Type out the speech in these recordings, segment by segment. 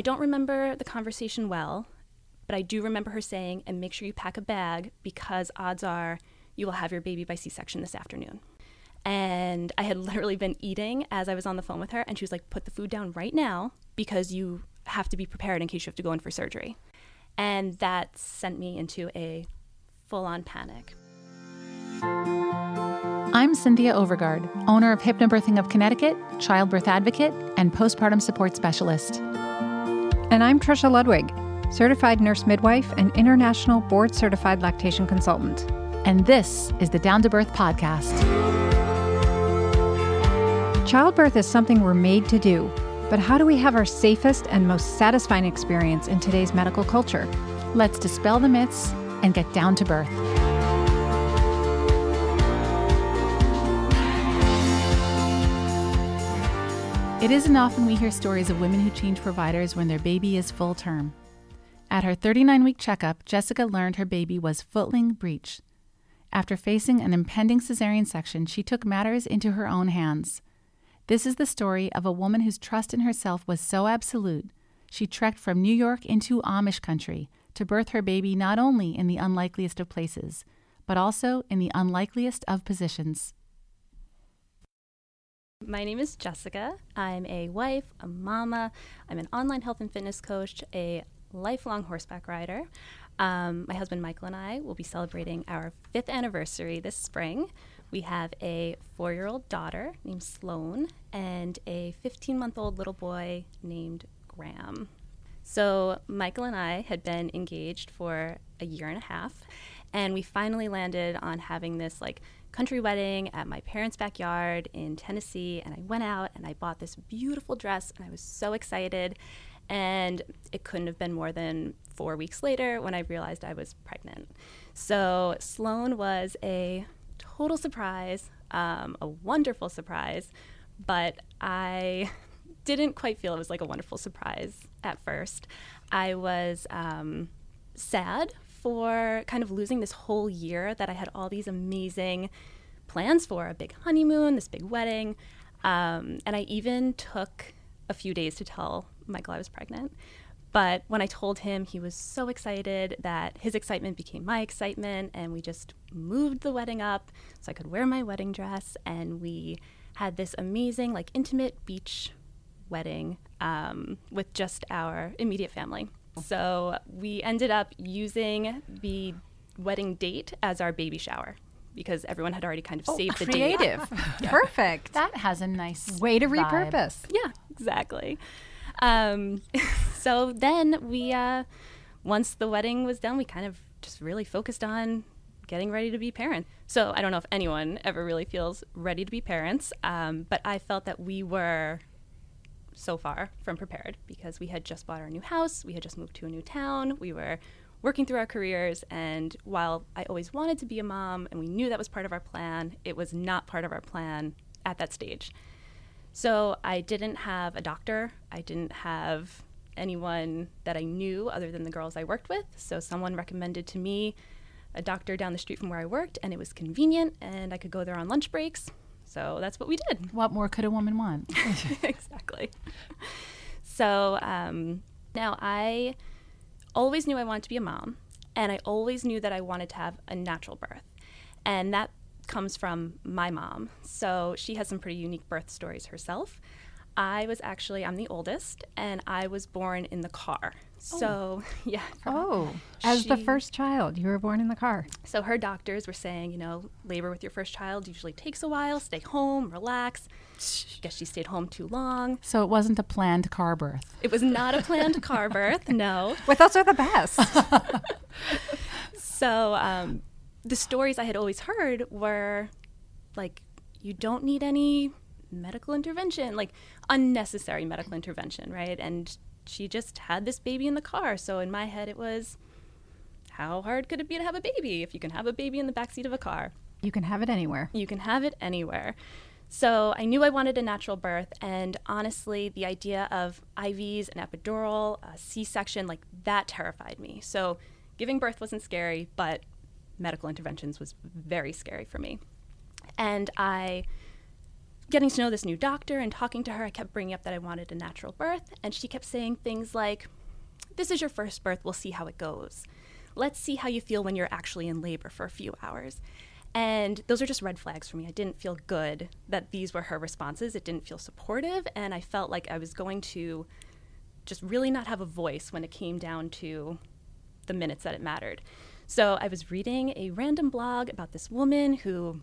I don't remember the conversation well, but I do remember her saying, and make sure you pack a bag because odds are you will have your baby by C section this afternoon. And I had literally been eating as I was on the phone with her, and she was like, put the food down right now because you have to be prepared in case you have to go in for surgery. And that sent me into a full on panic. I'm Cynthia Overgard, owner of Hypnobirthing of Connecticut, childbirth advocate, and postpartum support specialist. And I'm Trisha Ludwig, certified nurse midwife and international board certified lactation consultant. And this is the Down to Birth podcast. Childbirth is something we're made to do, but how do we have our safest and most satisfying experience in today's medical culture? Let's dispel the myths and get down to birth. It isn't often we hear stories of women who change providers when their baby is full term. At her 39 week checkup, Jessica learned her baby was footling breech. After facing an impending cesarean section, she took matters into her own hands. This is the story of a woman whose trust in herself was so absolute, she trekked from New York into Amish country to birth her baby not only in the unlikeliest of places, but also in the unlikeliest of positions. My name is Jessica. I'm a wife, a mama, I'm an online health and fitness coach, a lifelong horseback rider. Um, my husband Michael and I will be celebrating our fifth anniversary this spring. We have a four year old daughter named Sloan and a 15 month old little boy named Graham. So, Michael and I had been engaged for a year and a half, and we finally landed on having this like country wedding at my parents' backyard in Tennessee. And I went out and I bought this beautiful dress, and I was so excited. And it couldn't have been more than four weeks later when I realized I was pregnant. So Sloan was a total surprise, um, a wonderful surprise, but I didn't quite feel it was like a wonderful surprise at first. I was um, sad for kind of losing this whole year that I had all these amazing plans for a big honeymoon, this big wedding. Um, and I even took a few days to tell Michael I was pregnant. But when I told him, he was so excited that his excitement became my excitement, and we just moved the wedding up so I could wear my wedding dress. And we had this amazing, like, intimate beach wedding um, with just our immediate family. So we ended up using the wedding date as our baby shower because everyone had already kind of oh, saved the creative. date. Creative. Perfect. That has a nice way to vibe. repurpose. Yeah, exactly. Um, so then we, uh, once the wedding was done, we kind of just really focused on getting ready to be parents. So I don't know if anyone ever really feels ready to be parents, um, but I felt that we were so far from prepared because we had just bought our new house, we had just moved to a new town, we were working through our careers. And while I always wanted to be a mom and we knew that was part of our plan, it was not part of our plan at that stage. So I didn't have a doctor, I didn't have anyone that I knew other than the girls I worked with. So someone recommended to me a doctor down the street from where I worked, and it was convenient, and I could go there on lunch breaks. So that's what we did. What more could a woman want? exactly. So um, now I always knew I wanted to be a mom, and I always knew that I wanted to have a natural birth. And that comes from my mom. So she has some pretty unique birth stories herself. I was actually, I'm the oldest, and I was born in the car. So, yeah. Oh, as the first child, you were born in the car. So her doctors were saying, you know, labor with your first child usually takes a while, stay home, relax. Guess she stayed home too long. So it wasn't a planned car birth. It was not a planned car birth, no. Well, those are the best. So um, the stories I had always heard were like, you don't need any medical intervention, like unnecessary medical intervention, right? And she just had this baby in the car. So in my head, it was, how hard could it be to have a baby if you can have a baby in the backseat of a car? you can have it anywhere. You can have it anywhere. So I knew I wanted a natural birth, and honestly, the idea of IVs, an epidural, a C-section, like that terrified me. So giving birth wasn't scary, but medical interventions was very scary for me. And I getting to know this new doctor and talking to her, I kept bringing up that I wanted a natural birth. And she kept saying things like, This is your first birth. We'll see how it goes. Let's see how you feel when you're actually in labor for a few hours. And those are just red flags for me. I didn't feel good that these were her responses. It didn't feel supportive. And I felt like I was going to just really not have a voice when it came down to the minutes that it mattered. So I was reading a random blog about this woman who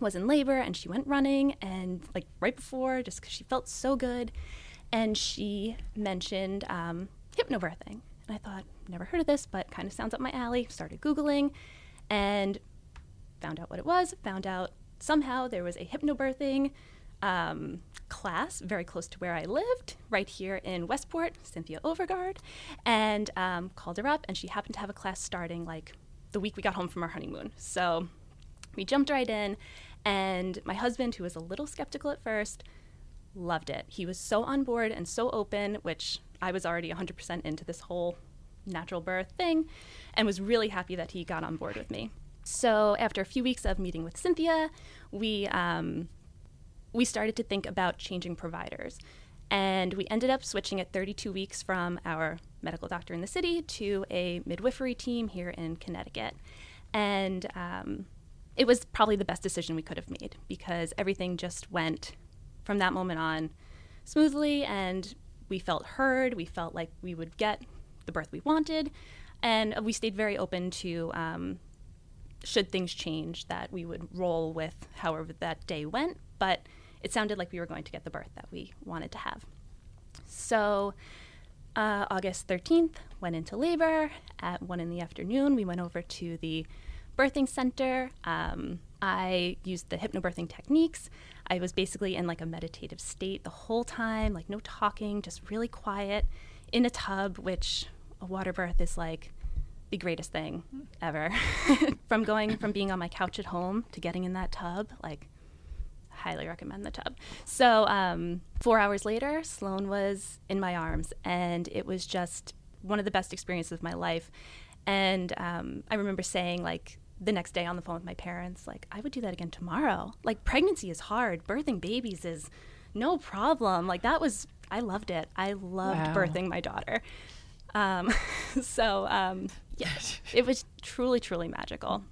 was in labor and she went running and like right before just because she felt so good. And she mentioned um, hypnobirthing. And i thought never heard of this but kind of sounds up my alley. Started googling and found out what it was found out somehow there was a hypnobirthing um, class very close to where i lived right here in westport cynthia overgard and um, called her up and she happened to have a class starting like the week we got home from our honeymoon. So we jumped right in and my husband, who was a little skeptical at first, loved it. He was so on board and so open, which I was already 100% into this whole natural birth thing, and was really happy that he got on board with me. So after a few weeks of meeting with Cynthia, we um, we started to think about changing providers, and we ended up switching at 32 weeks from our medical doctor in the city to a midwifery team here in Connecticut, and um, it was probably the best decision we could have made because everything just went from that moment on smoothly and we felt heard. We felt like we would get the birth we wanted. And we stayed very open to, um, should things change, that we would roll with however that day went. But it sounded like we were going to get the birth that we wanted to have. So, uh, August 13th, went into labor. At 1 in the afternoon, we went over to the birthing center. Um, I used the hypnobirthing techniques. I was basically in like a meditative state the whole time, like no talking, just really quiet in a tub, which a water birth is like the greatest thing ever. from going from being on my couch at home to getting in that tub, like highly recommend the tub. So um, four hours later, Sloan was in my arms, and it was just one of the best experiences of my life. And um, I remember saying like the next day on the phone with my parents, like, I would do that again tomorrow. Like, pregnancy is hard, birthing babies is no problem. Like, that was, I loved it. I loved wow. birthing my daughter. Um, so, um, yeah, it was truly, truly magical.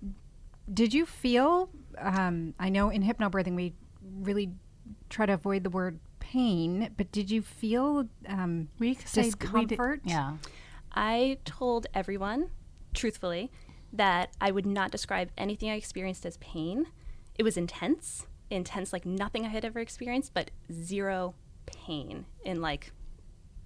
Did you feel, um, I know in hypnobirthing we really try to avoid the word pain, but did you feel um, we discomfort? We did, yeah. I told everyone, truthfully, that I would not describe anything I experienced as pain. It was intense, intense like nothing I had ever experienced, but zero pain in like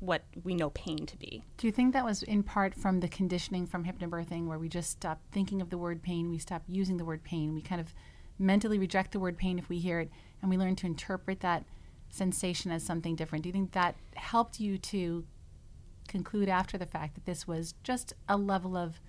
what we know pain to be. Do you think that was in part from the conditioning from hypnobirthing where we just stop thinking of the word pain, we stop using the word pain, we kind of mentally reject the word pain if we hear it and we learn to interpret that sensation as something different. Do you think that helped you to conclude after the fact that this was just a level of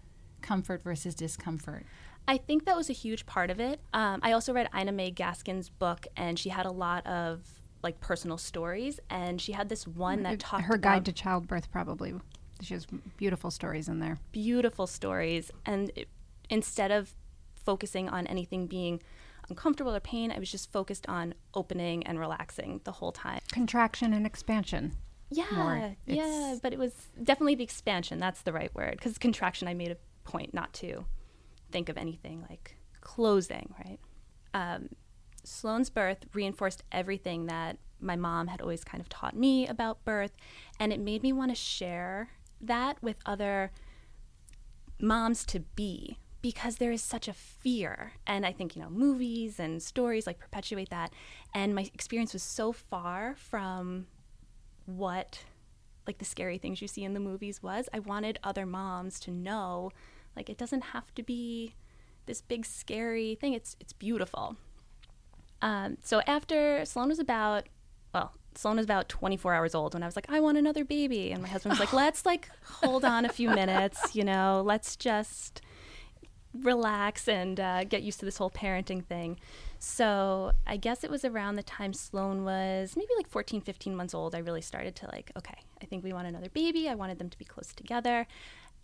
comfort versus discomfort? I think that was a huge part of it. Um, I also read Ina May Gaskin's book, and she had a lot of like personal stories, and she had this one that talked her guide to childbirth. Probably, she has beautiful stories in there. Beautiful stories, and it, instead of focusing on anything being uncomfortable or pain, I was just focused on opening and relaxing the whole time. Contraction and expansion. Yeah, yeah, but it was definitely the expansion. That's the right word because contraction. I made a point not to think of anything like closing, right? Um, Sloan's birth reinforced everything that my mom had always kind of taught me about birth, and it made me want to share that with other moms to be because there is such a fear. And I think, you know, movies and stories like perpetuate that. And my experience was so far from what like the scary things you see in the movies was. I wanted other moms to know like it doesn't have to be this big scary thing. It's it's beautiful. Um, so after Sloan was about, well, Sloan was about 24 hours old when I was like, I want another baby, and my husband was like, Let's like hold on a few minutes, you know, let's just relax and uh, get used to this whole parenting thing. So I guess it was around the time Sloan was maybe like 14, 15 months old. I really started to like, okay, I think we want another baby. I wanted them to be close together.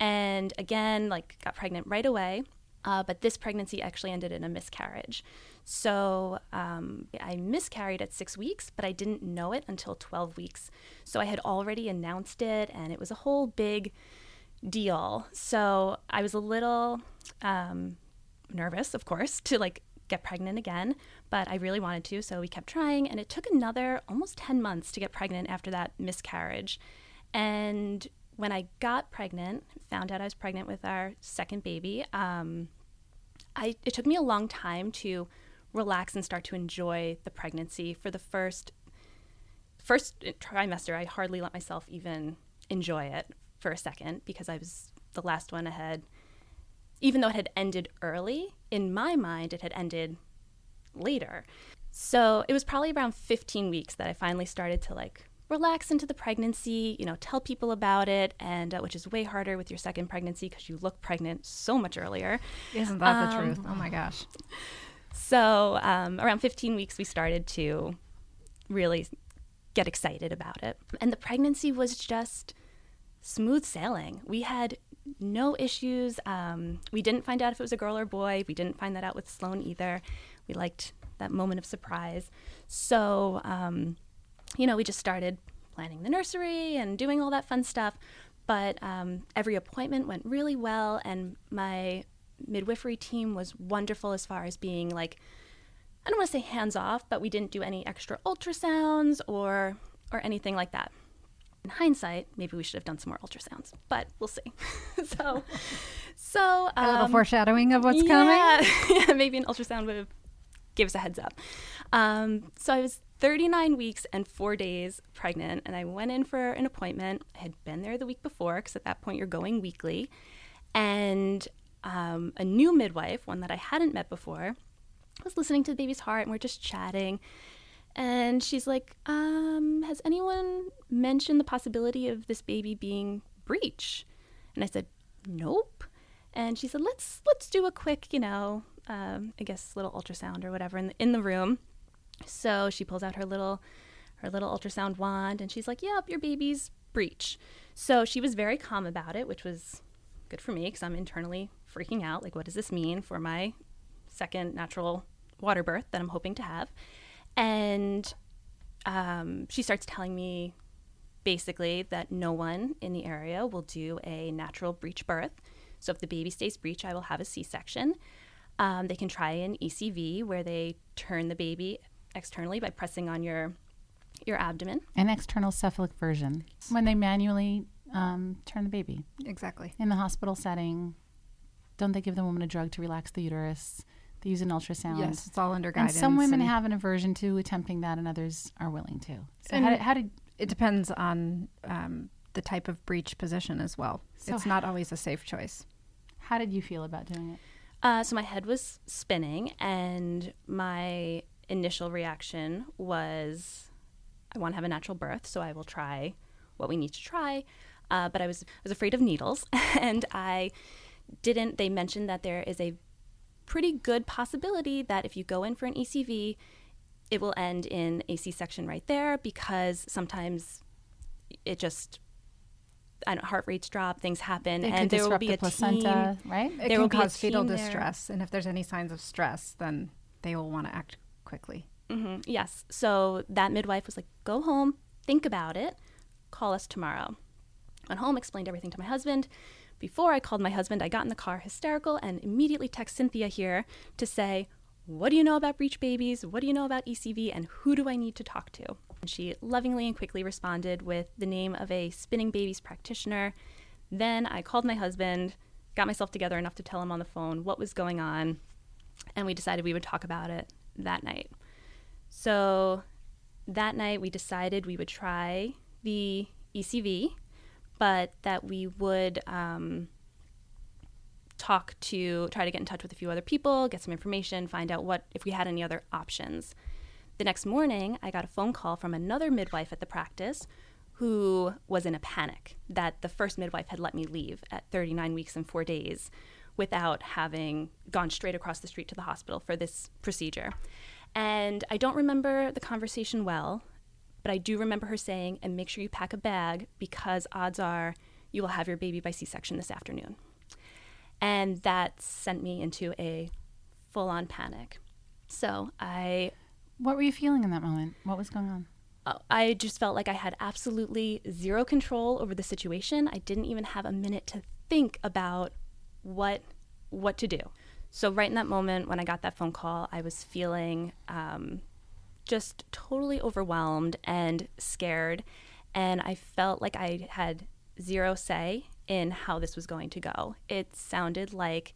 And again, like got pregnant right away. Uh, but this pregnancy actually ended in a miscarriage. So um, I miscarried at six weeks, but I didn't know it until 12 weeks. So I had already announced it, and it was a whole big deal. So I was a little um, nervous, of course, to like get pregnant again, but I really wanted to. So we kept trying, and it took another almost 10 months to get pregnant after that miscarriage. And when I got pregnant, found out I was pregnant with our second baby, um, I, it took me a long time to relax and start to enjoy the pregnancy. For the first first trimester, I hardly let myself even enjoy it for a second because I was the last one ahead. Even though it had ended early, in my mind, it had ended later. So it was probably around 15 weeks that I finally started to like relax into the pregnancy, you know, tell people about it, and uh, which is way harder with your second pregnancy because you look pregnant so much earlier. Isn't that um, the truth? Oh my gosh. So um, around 15 weeks, we started to really get excited about it. And the pregnancy was just smooth sailing. We had no issues. Um, we didn't find out if it was a girl or boy. We didn't find that out with Sloan either. We liked that moment of surprise. So, um, you know, we just started planning the nursery and doing all that fun stuff. But um, every appointment went really well, and my midwifery team was wonderful as far as being like, I don't want to say hands off, but we didn't do any extra ultrasounds or or anything like that. In hindsight, maybe we should have done some more ultrasounds, but we'll see. so, so um, a little um, foreshadowing of what's yeah, coming. yeah, maybe an ultrasound would have give us a heads up. Um, so I was 39 weeks and four days pregnant, and I went in for an appointment. I had been there the week before because at that point you're going weekly, and um, a new midwife, one that I hadn't met before, was listening to the baby's heart, and we're just chatting. And she's like, um, "Has anyone mentioned the possibility of this baby being breech?" And I said, "Nope." And she said, "Let's let's do a quick, you know, um, I guess little ultrasound or whatever in the, in the room." So she pulls out her little her little ultrasound wand, and she's like, "Yep, your baby's breech." So she was very calm about it, which was good for me because I'm internally freaking out. Like, what does this mean for my second natural water birth that I'm hoping to have? And um, she starts telling me basically that no one in the area will do a natural breech birth. So if the baby stays breech, I will have a C section. Um, they can try an ECV where they turn the baby externally by pressing on your your abdomen. An external cephalic version when they manually um, turn the baby. Exactly. In the hospital setting, don't they give the woman a drug to relax the uterus? They use an ultrasound. Yes, it's all under guidance. And some women and have an aversion to attempting that, and others are willing to. So how did, how did, it depends on um, the type of breech position as well. So it's not always a safe choice. How did you feel about doing it? Uh, so my head was spinning, and my initial reaction was, I want to have a natural birth, so I will try what we need to try. Uh, but I was I was afraid of needles, and I didn't. They mentioned that there is a pretty good possibility that if you go in for an ECV, it will end in a C-section right there because sometimes it just heart rates drop, things happen, it and there will be the a placenta, team, right? It there can will cause fetal distress, and if there's any signs of stress, then they will want to act quickly. Mm-hmm. Yes. So that midwife was like, "Go home, think about it, call us tomorrow." Went home, explained everything to my husband. Before I called my husband, I got in the car hysterical and immediately text Cynthia here to say, What do you know about breech babies? What do you know about ECV? And who do I need to talk to? And she lovingly and quickly responded with the name of a spinning babies practitioner. Then I called my husband, got myself together enough to tell him on the phone what was going on, and we decided we would talk about it that night. So that night we decided we would try the ECV but that we would um, talk to, try to get in touch with a few other people, get some information, find out what, if we had any other options. The next morning, I got a phone call from another midwife at the practice who was in a panic that the first midwife had let me leave at 39 weeks and four days without having gone straight across the street to the hospital for this procedure. And I don't remember the conversation well. But I do remember her saying, and make sure you pack a bag because odds are you will have your baby by C section this afternoon. And that sent me into a full on panic. So I. What were you feeling in that moment? What was going on? Uh, I just felt like I had absolutely zero control over the situation. I didn't even have a minute to think about what what to do. So right in that moment when I got that phone call, I was feeling um, just totally overwhelmed and scared, and I felt like I had zero say in how this was going to go. It sounded like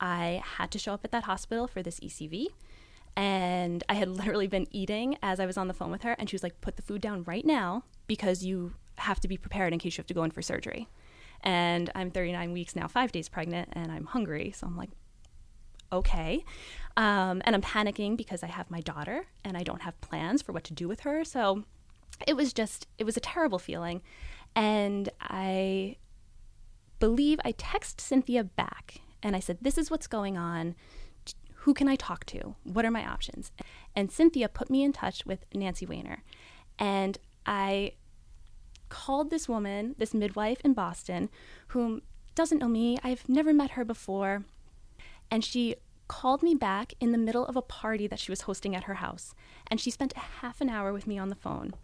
I had to show up at that hospital for this ECV. And I had literally been eating as I was on the phone with her, and she was like, Put the food down right now because you have to be prepared in case you have to go in for surgery. And I'm 39 weeks now, five days pregnant, and I'm hungry. So I'm like, okay. Um, and I'm panicking because I have my daughter and I don't have plans for what to do with her. So it was just, it was a terrible feeling. And I believe I text Cynthia back and I said, This is what's going on. Who can I talk to? What are my options? And Cynthia put me in touch with Nancy Wainer. And I called this woman, this midwife in Boston, whom doesn't know me. I've never met her before. And she called me back in the middle of a party that she was hosting at her house. And she spent a half an hour with me on the phone.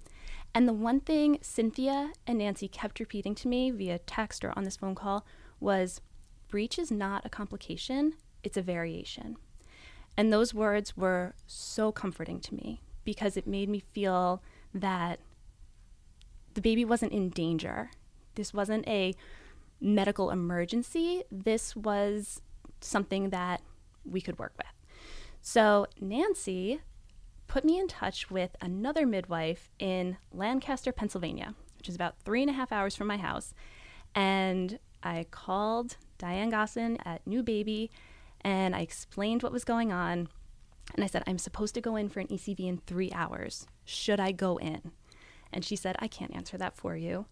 And the one thing Cynthia and Nancy kept repeating to me via text or on this phone call was breech is not a complication, it's a variation. And those words were so comforting to me because it made me feel that the baby wasn't in danger. This wasn't a medical emergency. This was something that we could work with. So Nancy put me in touch with another midwife in Lancaster, Pennsylvania, which is about three and a half hours from my house. And I called Diane Goslin at New Baby and I explained what was going on. And I said, I'm supposed to go in for an ECV in three hours. Should I go in? And she said, I can't answer that for you.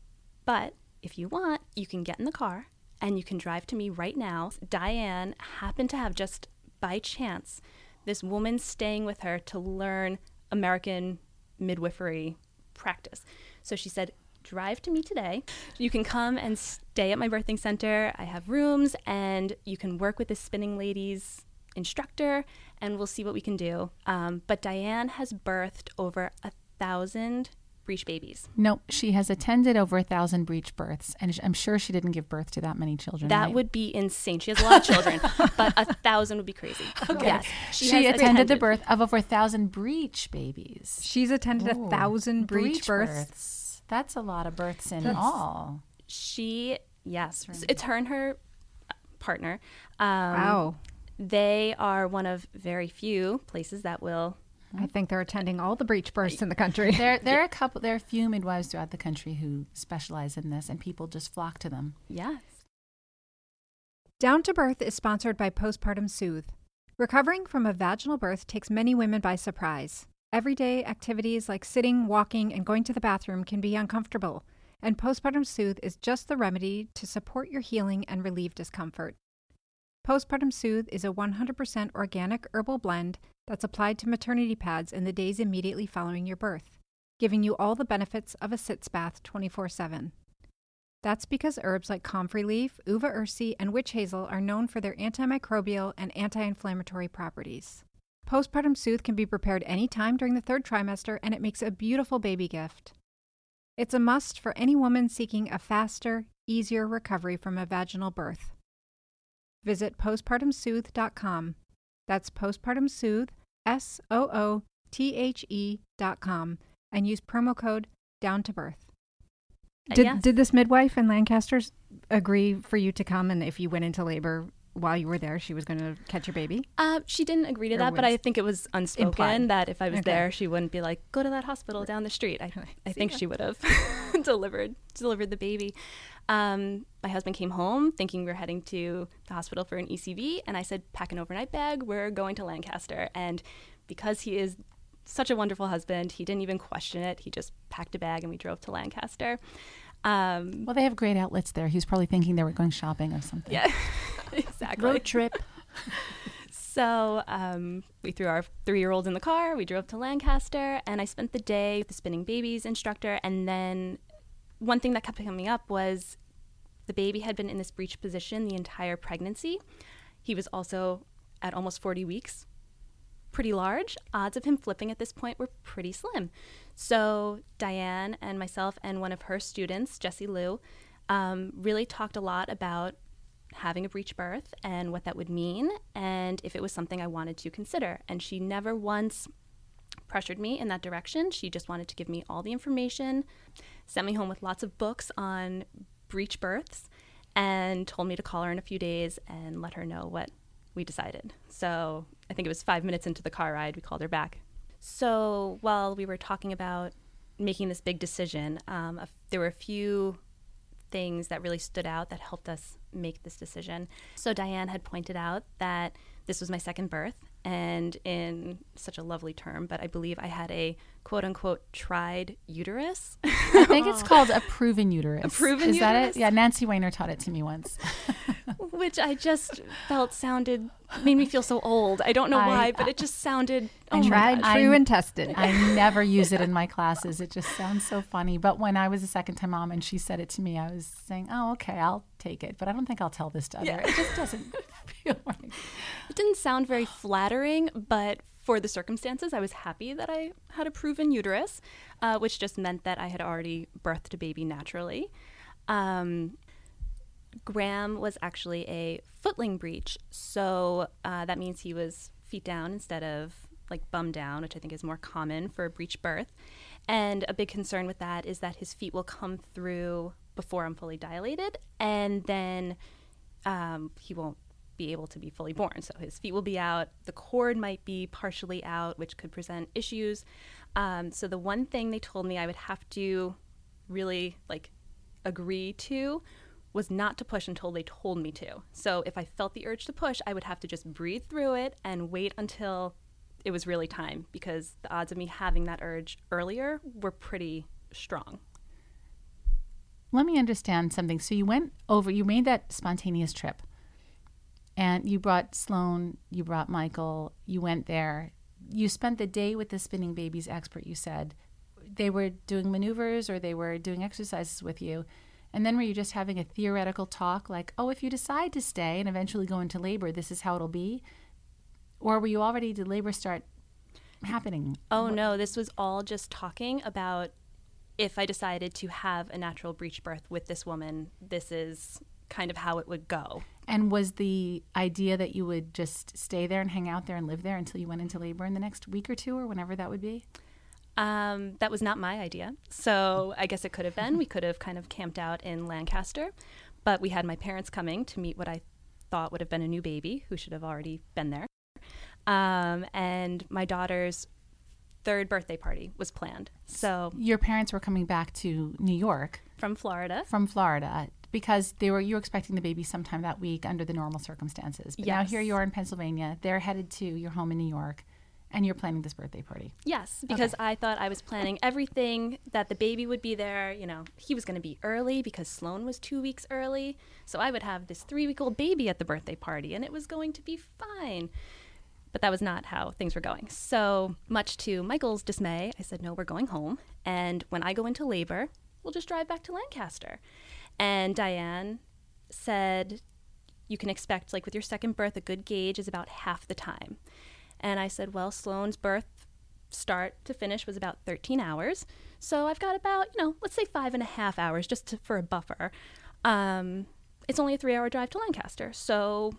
But if you want, you can get in the car and you can drive to me right now. Diane happened to have just by chance this woman staying with her to learn American midwifery practice. So she said, Drive to me today. You can come and stay at my birthing center. I have rooms, and you can work with the spinning babies instructor, and we'll see what we can do. Um, but Diane has birthed over a thousand breech babies. No, she has attended over a thousand breech births, and I'm sure she didn't give birth to that many children. That right? would be insane. She has a lot of children, but a thousand would be crazy. Okay. Yes, she, she attended, attended, the birth of over a thousand breech babies. She's attended Ooh. a thousand breech, breech births. births. That's a lot of births in That's, all. She, yes, it's her and her partner. Um, wow. They are one of very few places that will I think they're attending all the breech births in the country. There, there are a couple. There are a few midwives throughout the country who specialize in this, and people just flock to them. Yes. Down to Birth is sponsored by Postpartum Soothe. Recovering from a vaginal birth takes many women by surprise. Everyday activities like sitting, walking, and going to the bathroom can be uncomfortable, and Postpartum Soothe is just the remedy to support your healing and relieve discomfort. Postpartum Soothe is a 100% organic herbal blend that's applied to maternity pads in the days immediately following your birth, giving you all the benefits of a sitz bath 24 7. That's because herbs like comfrey leaf, uva ursi, and witch hazel are known for their antimicrobial and anti inflammatory properties. Postpartum Soothe can be prepared anytime during the third trimester, and it makes a beautiful baby gift. It's a must for any woman seeking a faster, easier recovery from a vaginal birth visit postpartumsoothe.com. That's postpartumsoothe, S O O T H com and use promo code down to birth. Uh, did, yes. did this midwife in Lancaster agree for you to come and if you went into labor while you were there, she was going to catch your baby? Uh, she didn't agree to or that, but I think it was unspoken implied. that if I was okay. there, she wouldn't be like, "Go to that hospital down the street." I, I think she would have delivered delivered the baby. Um, my husband came home thinking we are heading to the hospital for an ECV, and I said, "Pack an overnight bag. We're going to Lancaster." And because he is such a wonderful husband, he didn't even question it. He just packed a bag and we drove to Lancaster. Um, well, they have great outlets there. He's probably thinking they were going shopping or something. Yeah, exactly. Road trip. so um, we threw our three-year-old in the car. We drove to Lancaster, and I spent the day with the spinning babies instructor. And then one thing that kept coming up was the baby had been in this breech position the entire pregnancy. He was also at almost 40 weeks, pretty large. Odds of him flipping at this point were pretty slim. So Diane and myself and one of her students, Jessie Lou, um, really talked a lot about having a breech birth and what that would mean and if it was something I wanted to consider. And she never once pressured me in that direction. She just wanted to give me all the information, sent me home with lots of books on breech births, and told me to call her in a few days and let her know what we decided. So I think it was five minutes into the car ride, we called her back. So while we were talking about making this big decision, um, there were a few things that really stood out that helped us make this decision. So Diane had pointed out that this was my second birth and in such a lovely term, but I believe I had a quote unquote tried uterus. I think it's called a proven uterus. A proven Is uterus? that it? Yeah, Nancy Wainer taught it to me once. Which I just felt sounded made me feel so old. I don't know I- why, uh, but it just sounded oh Tried, gosh. true, I- and tested. I never use it in my classes. It just sounds so funny. But when I was a second time mom and she said it to me, I was saying, "Oh, okay, I'll take it." But I don't think I'll tell this to other. Yeah. It just doesn't right. It didn't sound very flattering, but for the circumstances, I was happy that I had a proven uterus, uh, which just meant that I had already birthed a baby naturally. Um, Graham was actually a footling breech, so uh, that means he was feet down instead of like bum down, which I think is more common for a breech birth. And a big concern with that is that his feet will come through before I'm fully dilated, and then um, he won't be able to be fully born. So his feet will be out, the cord might be partially out, which could present issues. Um, so the one thing they told me I would have to really like agree to was not to push until they told me to. So if I felt the urge to push, I would have to just breathe through it and wait until it was really time because the odds of me having that urge earlier were pretty strong. Let me understand something. So you went over, you made that spontaneous trip, and you brought Sloan, you brought Michael, you went there. You spent the day with the spinning babies expert, you said. They were doing maneuvers or they were doing exercises with you. And then were you just having a theoretical talk like, oh, if you decide to stay and eventually go into labor, this is how it'll be? Or were you already, did labor start happening? Oh no, this was all just talking about if I decided to have a natural breech birth with this woman, this is kind of how it would go. And was the idea that you would just stay there and hang out there and live there until you went into labor in the next week or two or whenever that would be? Um, that was not my idea. So I guess it could have been. We could have kind of camped out in Lancaster, but we had my parents coming to meet what I thought would have been a new baby who should have already been there. Um, and my daughter's third birthday party was planned. So Your parents were coming back to New York from Florida. from Florida because they were you were expecting the baby sometime that week under the normal circumstances. But now here you are in Pennsylvania. They're headed to your home in New York and you're planning this birthday party. Yes, because I thought I was planning everything that the baby would be there. You know, he was going to be early because Sloan was two weeks early. So I would have this three week old baby at the birthday party and it was going to be fine. But that was not how things were going. So, much to Michael's dismay, I said, No, we're going home. And when I go into labor, we'll just drive back to Lancaster. And Diane said, You can expect, like with your second birth, a good gauge is about half the time. And I said, Well, Sloan's birth start to finish was about 13 hours. So I've got about, you know, let's say five and a half hours just to, for a buffer. Um, it's only a three hour drive to Lancaster. So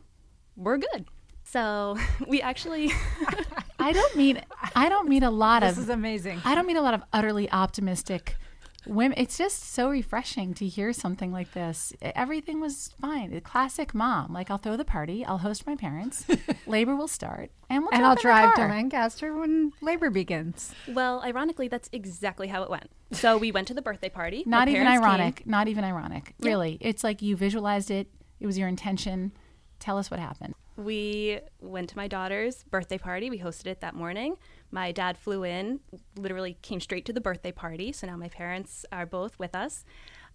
we're good. So we actually, I don't mean I don't mean a lot This of This is amazing. I don't mean a lot of utterly optimistic women. It's just so refreshing to hear something like this. Everything was fine. The classic mom. Like I'll throw the party. I'll host my parents. labor will start, and we'll and I'll in the drive to. Lancaster when labor begins. well, ironically, that's exactly how it went. So we went to the birthday party. My Not even parents came. ironic. Not even ironic. Really, it's like you visualized it. It was your intention. Tell us what happened. We went to my daughter's birthday party. We hosted it that morning. My dad flew in, literally came straight to the birthday party. So now my parents are both with us.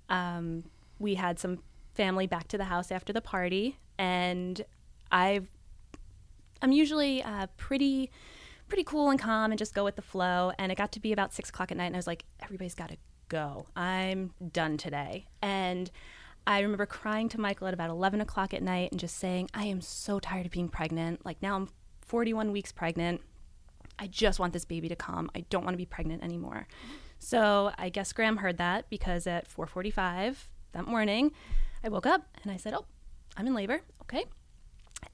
Um, we had some family back to the house after the party, and I've I'm usually uh, pretty pretty cool and calm and just go with the flow. And it got to be about six o'clock at night, and I was like, everybody's got to go. I'm done today. And I remember crying to Michael at about 11 o'clock at night and just saying, I am so tired of being pregnant. Like now I'm 41 weeks pregnant. I just want this baby to come. I don't want to be pregnant anymore. So I guess Graham heard that because at 4:45 that morning, I woke up and I said, "Oh, I'm in labor." Okay.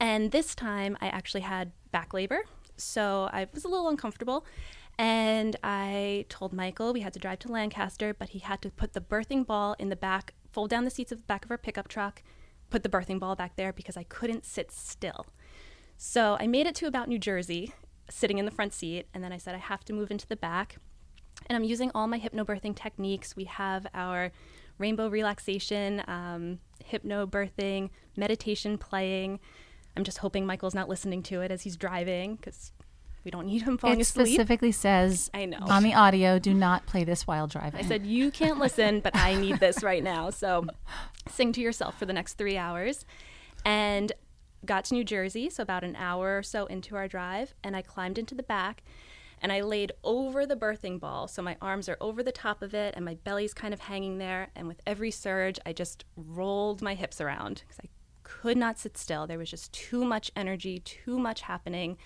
And this time I actually had back labor. So I was a little uncomfortable. And I told Michael we had to drive to Lancaster, but he had to put the birthing ball in the back, fold down the seats of the back of our pickup truck, put the birthing ball back there because I couldn't sit still. So I made it to about New Jersey, sitting in the front seat, and then I said I have to move into the back. And I'm using all my hypnobirthing techniques. We have our rainbow relaxation, um, hypnobirthing, meditation playing. I'm just hoping Michael's not listening to it as he's driving because we don't need him falling it asleep. specifically says I know. on the audio, do not play this while driving. I said, You can't listen, but I need this right now. So sing to yourself for the next three hours. And got to New Jersey, so about an hour or so into our drive, and I climbed into the back and I laid over the birthing ball. So my arms are over the top of it and my belly's kind of hanging there. And with every surge, I just rolled my hips around because I could not sit still. There was just too much energy, too much happening.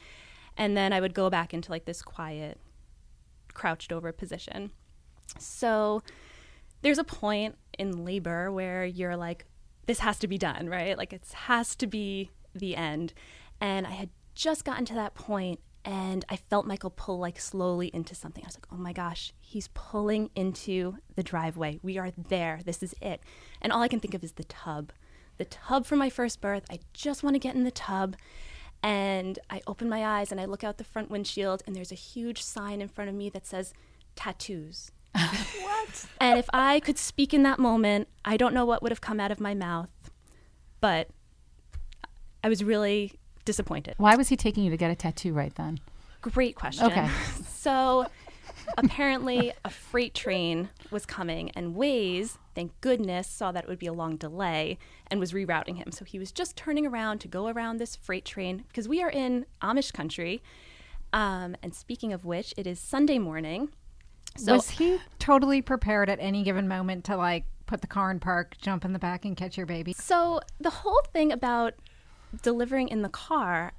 And then I would go back into like this quiet, crouched over position. So there's a point in labor where you're like, this has to be done, right? Like it has to be the end. And I had just gotten to that point and I felt Michael pull like slowly into something. I was like, oh my gosh, he's pulling into the driveway. We are there. This is it. And all I can think of is the tub. The tub for my first birth. I just want to get in the tub. And I open my eyes and I look out the front windshield, and there's a huge sign in front of me that says tattoos. What? And if I could speak in that moment, I don't know what would have come out of my mouth, but I was really disappointed. Why was he taking you to get a tattoo right then? Great question. Okay. So apparently a freight train was coming and Waze, thank goodness, saw that it would be a long delay and was rerouting him. So he was just turning around to go around this freight train because we are in Amish country. Um, and speaking of which, it is Sunday morning. So was he totally prepared at any given moment to like put the car in park, jump in the back, and catch your baby? So the whole thing about delivering in the car,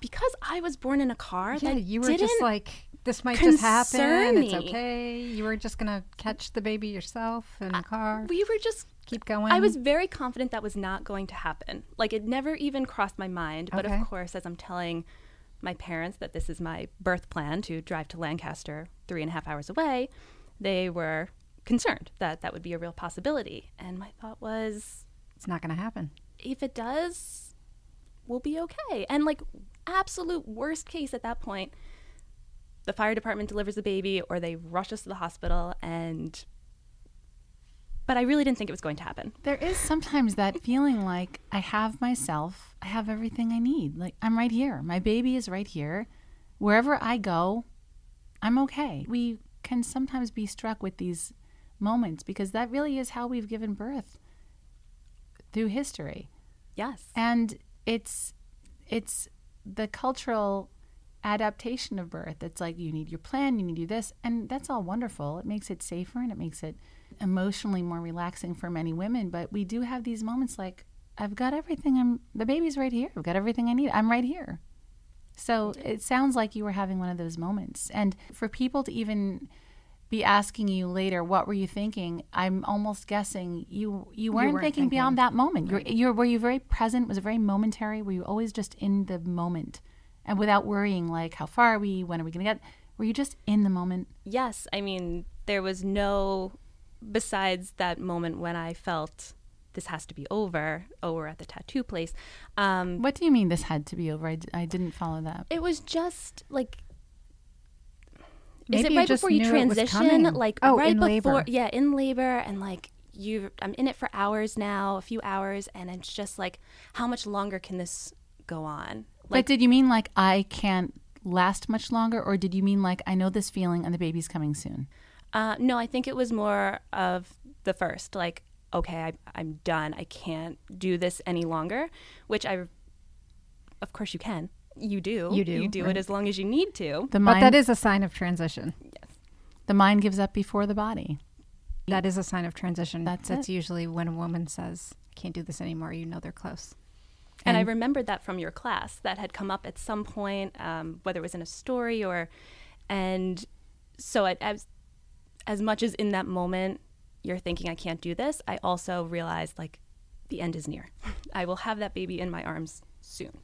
because I was born in a car, Yeah, that you were just like, this might just happen. It's okay. You were just gonna catch the baby yourself in the car. we were just Keep going. I was very confident that was not going to happen. Like it never even crossed my mind. But Okay. of course, as I'm telling my parents that this is my birth plan to drive to Lancaster, three and a half hours away, they were concerned that that would be a real possibility. And my thought was, It's not gonna happen. if it does, we'll be okay. And like absolute worst case at that point, the fire department delivers the baby or they rush us to the hospital and but I really didn't think it was going to happen. There is sometimes that feeling like I have myself, I have everything I need. Like I'm right here. My baby is right here. Wherever I go, I'm okay. We can sometimes be struck with these moments because that really is how we've given birth through history. Yes. And it's it's the cultural adaptation of birth. It's like you need your plan, you need to do this, and that's all wonderful. It makes it safer and it makes it emotionally more relaxing for many women. But we do have these moments like I've got everything. I'm the baby's right here. I've got everything I need. I'm right here. So it sounds like you were having one of those moments. And for people to even be asking you later, what were you thinking? I'm almost guessing you you weren't, weren't thinking, thinking. beyond that moment. You're, you're were you very present? Was it very momentary? Were you always just in the moment, and without worrying like how far are we? When are we going to get? Were you just in the moment? Yes. I mean, there was no, besides that moment when I felt this has to be over, oh, we're at the tattoo place. Um, What do you mean this had to be over? I, d- I didn't follow that. it was just like. Maybe is it right before you knew it was transition? Like Oh, right in before, labor. yeah, in labor, and like you, I'm in it for hours now, a few hours, and it's just like, how much longer can this go on? But did you mean like I can't last much longer, or did you mean like I know this feeling and the baby's coming soon? Uh, no, I think it was more of the first, like, okay, I, I'm done. I can't do this any longer, which I, of course, you can. You do. You do, You do right. it as long as you need to. The But mind, that is a sign of transition. Yes. The mind gives up before the body. That is a sign of transition. That's That's it. usually when a woman says, I can't do this anymore, you know they're close. And, I remembered that from your class that had come up at some point, um, whether it was in a story or, and so I, as as much as in that moment you're thinking I can't do this, I also realized like the end is near. I will have that baby in my arms soon.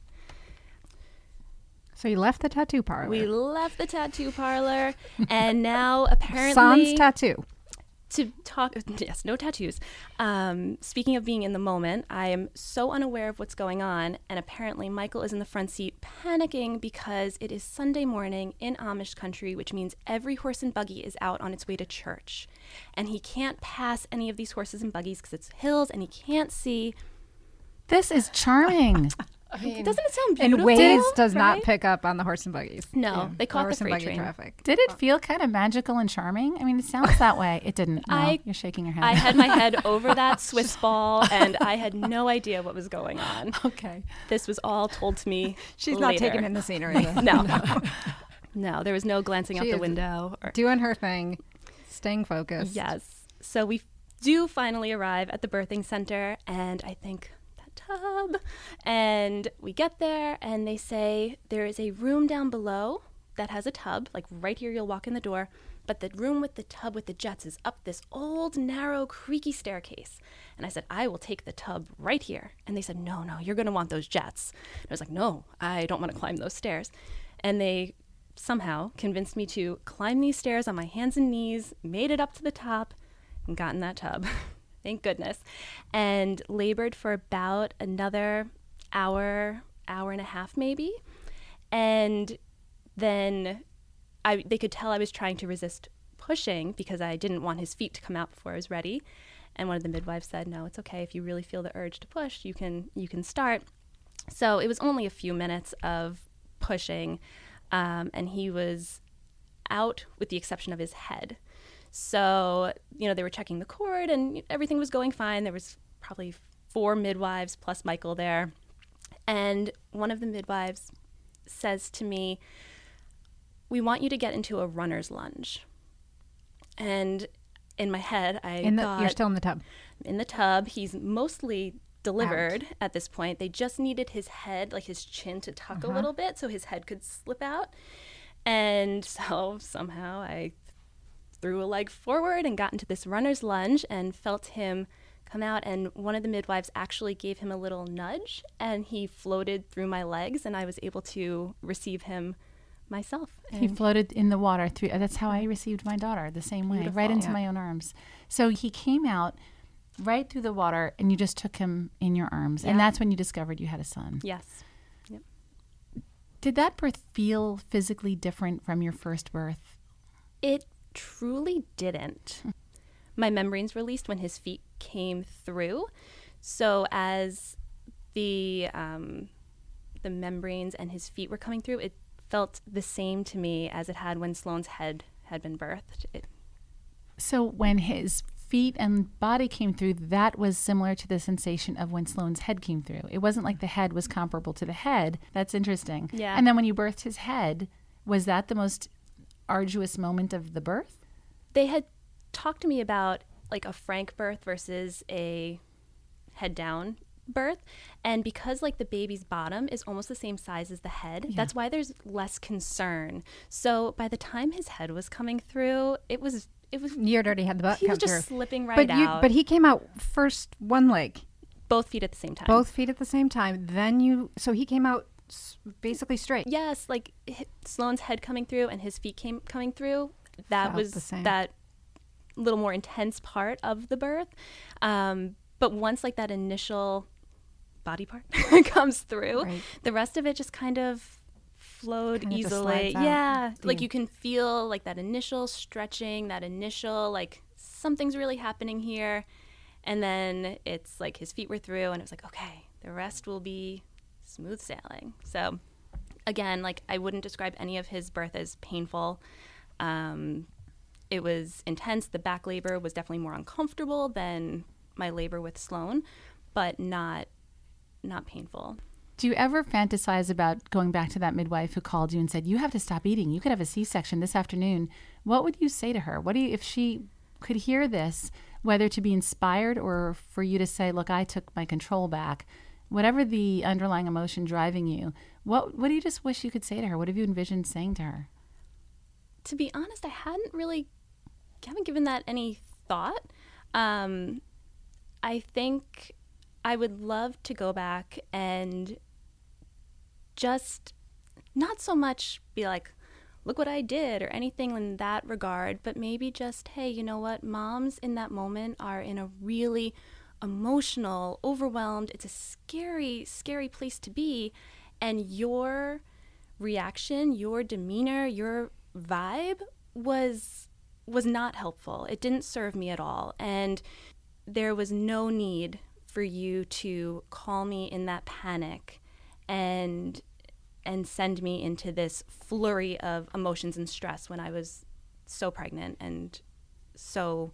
So you left the tattoo parlor. We left the tattoo parlor, and now apparently Sans tattoo. To talk yes no tattoos. Um, speaking of being in the moment i am so unaware of what's going on and apparently michael is in the front seat panicking because it is sunday morning in amish country which means every horse and buggy is out on its way to church. And he can't pass any of these horses and buggies because it's hills and he can't see. This is charming. doesn't it sound beautiful? And beautiful Waze does not pick up on the horse and buggies. No, they caught the horse and freight train. traffic. Did it feel kind of magical and charming? I mean, it sounds that way. It didn't. No, I- you're shaking your head. i had my head over that swiss ball and i had no idea what was going on okay. this was all told to me She's not taking in the scenery. No. no, no, there was no glancing out the window. Or, Doing her thing, staying focused. yes. So we do finally arrive at the birthing center, and I think that tub. And we get there, and they say there is a room down below that has a tub. Like right here, you'll walk in the door. But the room with the tub with the jets is up this old, narrow, creaky staircase. And I said, I will take the tub right here. And they said, No, no, you're going to want those jets. And I was like, No, I don't want to climb those stairs. And they somehow convinced me to climb these stairs on my hands and knees, made it up to the top, and got in that tub. Thank goodness. And labored for about another hour, hour and a half maybe. And then I they could tell I was trying to resist pushing because I didn't want his feet to come out before I was ready. And one of the midwives said, "No, it's okay. If you really feel the urge to push, you can you can start." So it was only a few minutes of pushing, um, and he was out with the exception of his head. So, you know, they were checking the cord and everything was going fine. There was probably four midwives plus Michael there. And one of the midwives says to me, "We want you to get into a runner's lunge." And in my head, I In the, thought, you're still in the tub. in the tub. He's mostly delivered at this point. They just needed his head, like his chin, to tuck a uh-huh. little bit so his head could slip out. And so somehow I threw a leg forward and got into this runner's lunge and felt him come out. And one of the midwives actually gave him a little nudge and he floated through my legs and I was able to receive him myself. He floated in the water through. Uh, that's how I received my daughter, the same way, right into Yeah. my own arms. So he came out right through the water, and you just took him in your arms, and that's when you discovered you had a son. yes. Did that birth feel physically different from your first birth? It truly didn't. My membranes released when his feet came through. So as the um, the membranes and his feet were coming through, it felt the same to me as it had when Sloane's head had been birthed. It, So when his feet and body came through, that was similar to the sensation of when Sloane's head came through. It wasn't like the head was comparable to the head. That's interesting. Yeah. And then when you birthed his head, was that the most arduous moment of the birth? they had talked to me about like a frank birth versus a head down birth and because like the baby's bottom is almost the same size as the head that's why there's less concern so by the time his head was coming through it was it was You had already had the butt he was just through. slipping right but you, out but he came out first one leg, both feet at the same time both feet at the same time. Then you, so he came out basically straight. yes like sloane's head coming through and his feet came coming through that Felt was that little more intense part of the birth um, but once like that initial body part comes through Right. the rest of it just kind of flowed just easily slides out. yeah like you can feel like that initial stretching that initial like something's really happening here and then it's like his feet were through and it was like okay the rest will be smooth sailing so again like i wouldn't describe any of his birth as painful um, it was intense the back labor was definitely more uncomfortable than my labor with sloan but not not painful Do you ever fantasize about going back to that midwife who called you and said, "You have to stop eating. You could have a C-section this afternoon." What would you say to her? What do you if she could hear this, whether to be inspired or for you to say, "Look, I took my control back," whatever the underlying emotion driving you, what what do you just wish you could say to her? What have you envisioned saying to her? To be honest, I hadn't really haven't given that any thought. Um, I think I would love to go back and just not so much be like, look what I did or anything in that regard, but maybe just, hey, you know what? Moms in that moment are in a really emotional, overwhelmed, it's a scary, scary place to be. And your reaction, your demeanor, your vibe was was not helpful. It didn't serve me at all. And there was no need for you to call me in that panic and and send me into this flurry of emotions and stress when I was so pregnant and so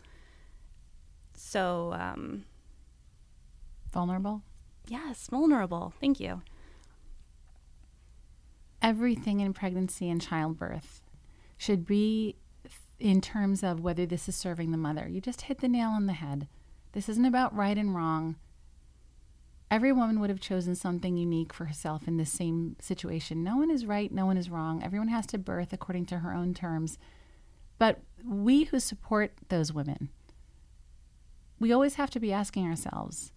so um, vulnerable. Yes, vulnerable. Thank you. Everything in pregnancy and childbirth should be in terms of whether this is serving the mother. You just hit the nail on the head. This isn't about right and wrong. Every woman would have chosen something unique for herself in this same situation. No one is right, no one is wrong. Everyone has to birth according to her own terms. But we who support those women, we always have to be asking ourselves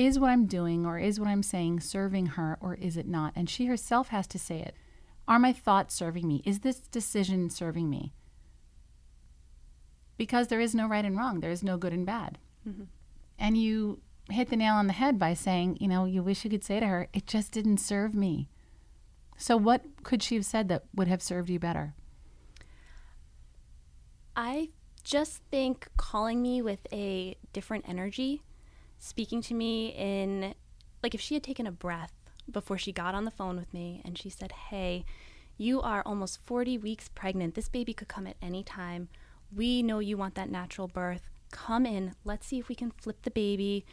is what I'm doing or is what I'm saying serving her or is it not? And she herself has to say it. Are my thoughts serving me? Is this decision serving me? Because there is no right and wrong, there is no good and bad. Mm-hmm. And you hit the nail on the head by saying, you know, you wish you could say to her, it just didn't serve me. So, what could she have said that would have served you better? I just think calling me with a different energy, speaking to me in, like, if she had taken a breath before she got on the phone with me and she said, Hey, you are almost 40 weeks pregnant. This baby could come at any time. We know you want that natural birth. Come in. Let's see if we can flip the baby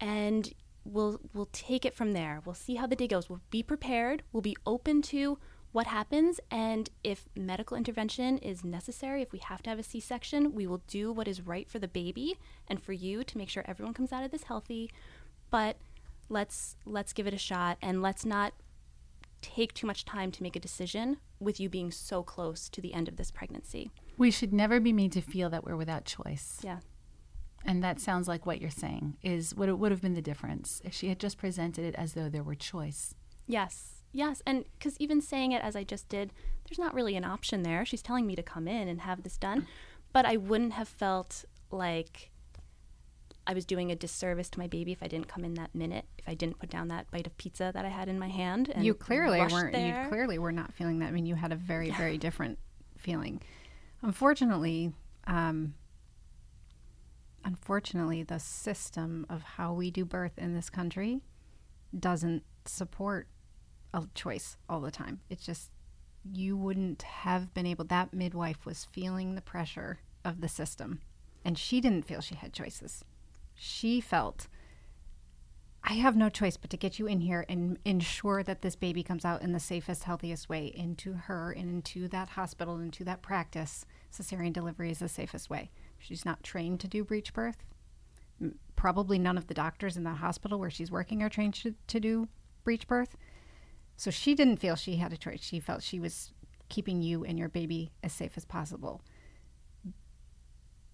and we'll we'll take it from there. We'll see how the day goes. We'll be prepared. We'll be open to what happens and if medical intervention is necessary, if we have to have a C-section, we will do what is right for the baby and for you to make sure everyone comes out of this healthy. But let's let's give it a shot and let's not take too much time to make a decision with you being so close to the end of this pregnancy. We should never be made to feel that we're without choice. Yeah. And that sounds like what you're saying is what it would have been the difference if she had just presented it as though there were choice. Yes. Yes. And because even saying it as I just did, there's not really an option there. She's telling me to come in and have this done. But I wouldn't have felt like I was doing a disservice to my baby if I didn't come in that minute, if I didn't put down that bite of pizza that I had in my hand. you clearly weren't. There. You clearly were not feeling that. I mean, you had a very, very different feeling. Unfortunately, um, unfortunately, the system of how we do birth in this country doesn't support a choice all the time. It's just, you wouldn't have been able, that midwife was feeling the pressure of the system. And she didn't feel she had choices. She felt, I have no choice but to get you in here and ensure that this baby comes out in the safest, healthiest way into her and into that hospital, into that practice. Cesarean delivery is the safest way. She's not trained to do breech birth. Probably none of the doctors in that hospital where she's working are trained to, to do breech birth. So she didn't feel she had a choice. She felt she was keeping you and your baby as safe as possible.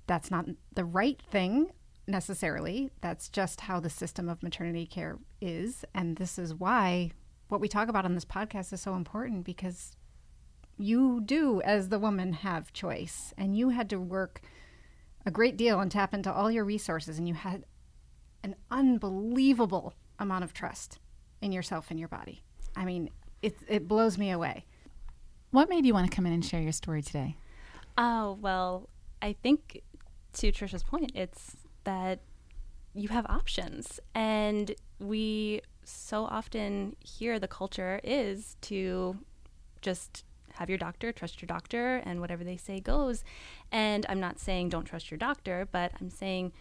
That's not the right thing necessarily. That's just how the system of maternity care is. And this is why what we talk about on this podcast is so important because you do, as the woman, have choice. And you had to work a great deal and tap into all your resources, and you had an unbelievable amount of trust in yourself and your body. I mean, it, it blows me away. What made you want to come in and share your story today? Oh, well, I think to Trisha's point, it's that you have options. And we so often hear the culture is to just have your doctor, trust your doctor, and whatever they say goes. And I'm not saying don't trust your doctor, but I'm saying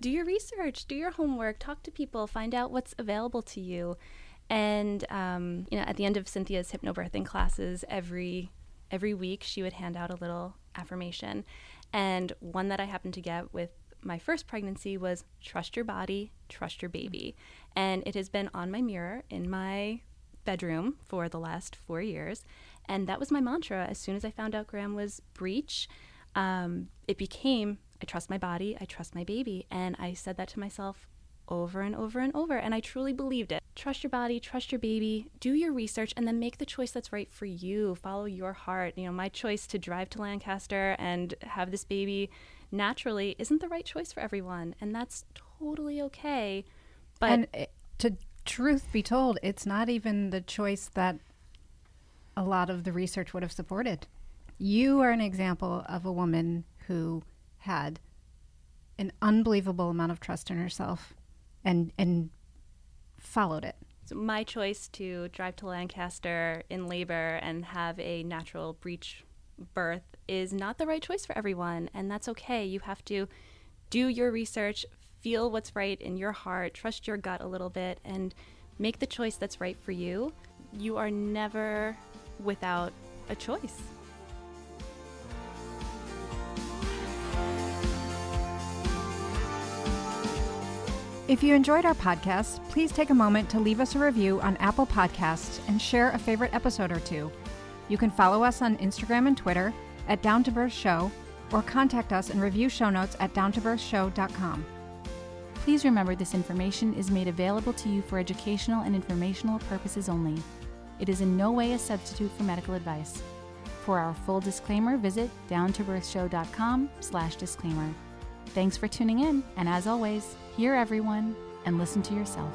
do your research, do your homework, talk to people, find out what's available to you. And um, you know, at the end of Cynthia's hypnobirthing classes, every every week she would hand out a little affirmation, And one that I happened to get with my first pregnancy was trust your body, trust your baby. And it has been on my mirror in my bedroom for the last four years. And that was my mantra as soon as I found out Graham was breech. Um, it became I trust my body, I trust my baby. And I said that to myself over and over and over. And I truly believed it. Trust your body, trust your baby, do your research, and then make the choice that's right for you. Follow your heart. You know, my choice to drive to Lancaster and have this baby naturally isn't the right choice for everyone. And that's totally okay. But and it, to truth be told, it's not even the choice that a lot of the research would have supported. You are an example of a woman who had an unbelievable amount of trust in herself and and followed it. So my choice to drive to Lancaster in labor and have a natural breech birth is not the right choice for everyone, and that's okay. You have to do your research, feel what's right in your heart, trust your gut a little bit, and make the choice that's right for you. You are never without a choice. If you enjoyed our podcast, please take a moment to leave us a review on Apple Podcasts and share a favorite episode or two. You can follow us on Instagram and Twitter at Down to Birth Show or contact us and review show notes at downtobirthshow.com. Please remember this information is made available to you for educational and informational purposes only. It is in no way a substitute for medical advice. For our full disclaimer, visit downtobirthshow.com slash disclaimer. Thanks for tuning in, and as always, hear everyone and listen to yourself.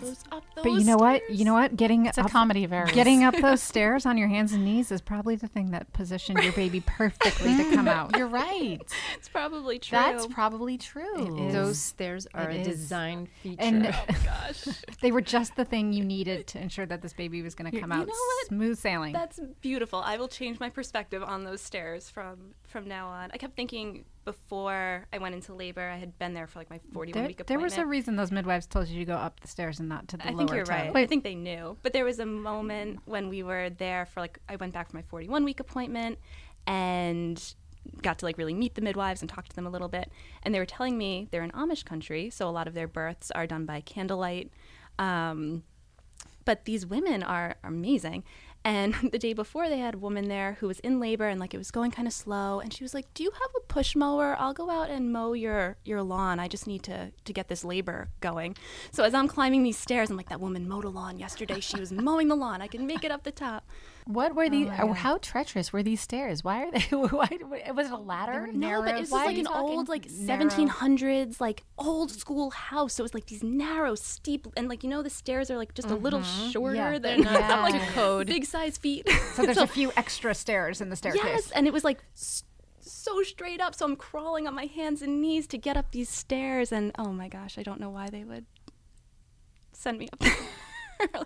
Those, up those But you know what? stairs. You know what? Getting It's a up, comedy of errors. getting up those stairs on your hands and knees is probably the thing that positioned your baby perfectly to come out. You're right. It's probably true. That's probably true. It is. Those stairs are It a is. design feature. And oh my gosh. they were just the thing you needed to ensure that this baby was going to come you out know what? smooth sailing. That's beautiful. I will change my perspective on those stairs from from now on. I kept thinking before I went into labor, I had been there for like my 41 there, week appointment. there was a reason those midwives told you to go up the stairs and not to the I lower think you're right. I think they knew. But there was a moment when we were there for like I went back for my 41 week appointment and got to like really meet the midwives and talk to them a little bit. And they were telling me they're in Amish country, so a lot of their births are done by candlelight. Um, but these women are amazing. And the day before, they had a woman there who was in labor and like it was going kind of slow. And she was like, "Do you have a push mower? I'll go out and mow your your lawn. I just need to to get this labor going." So as I'm climbing these stairs, I'm like, "That woman mowed a lawn yesterday. She was mowing the lawn. I can make it up the top." What were these? my uh, how treacherous were these stairs? Why are they? Why, was it a ladder? No, but it was Why just are like an old, like narrow? 1700s, like old school house. So it was like these narrow, steep, and like you know, the stairs are like just a little shorter Yeah. than They're not like code. big size feet. So there's a few extra stairs in the staircase. Yes, and it was like so straight up. So I'm crawling on my hands and knees to get up these stairs, and oh my gosh, I don't know why they would send me up there.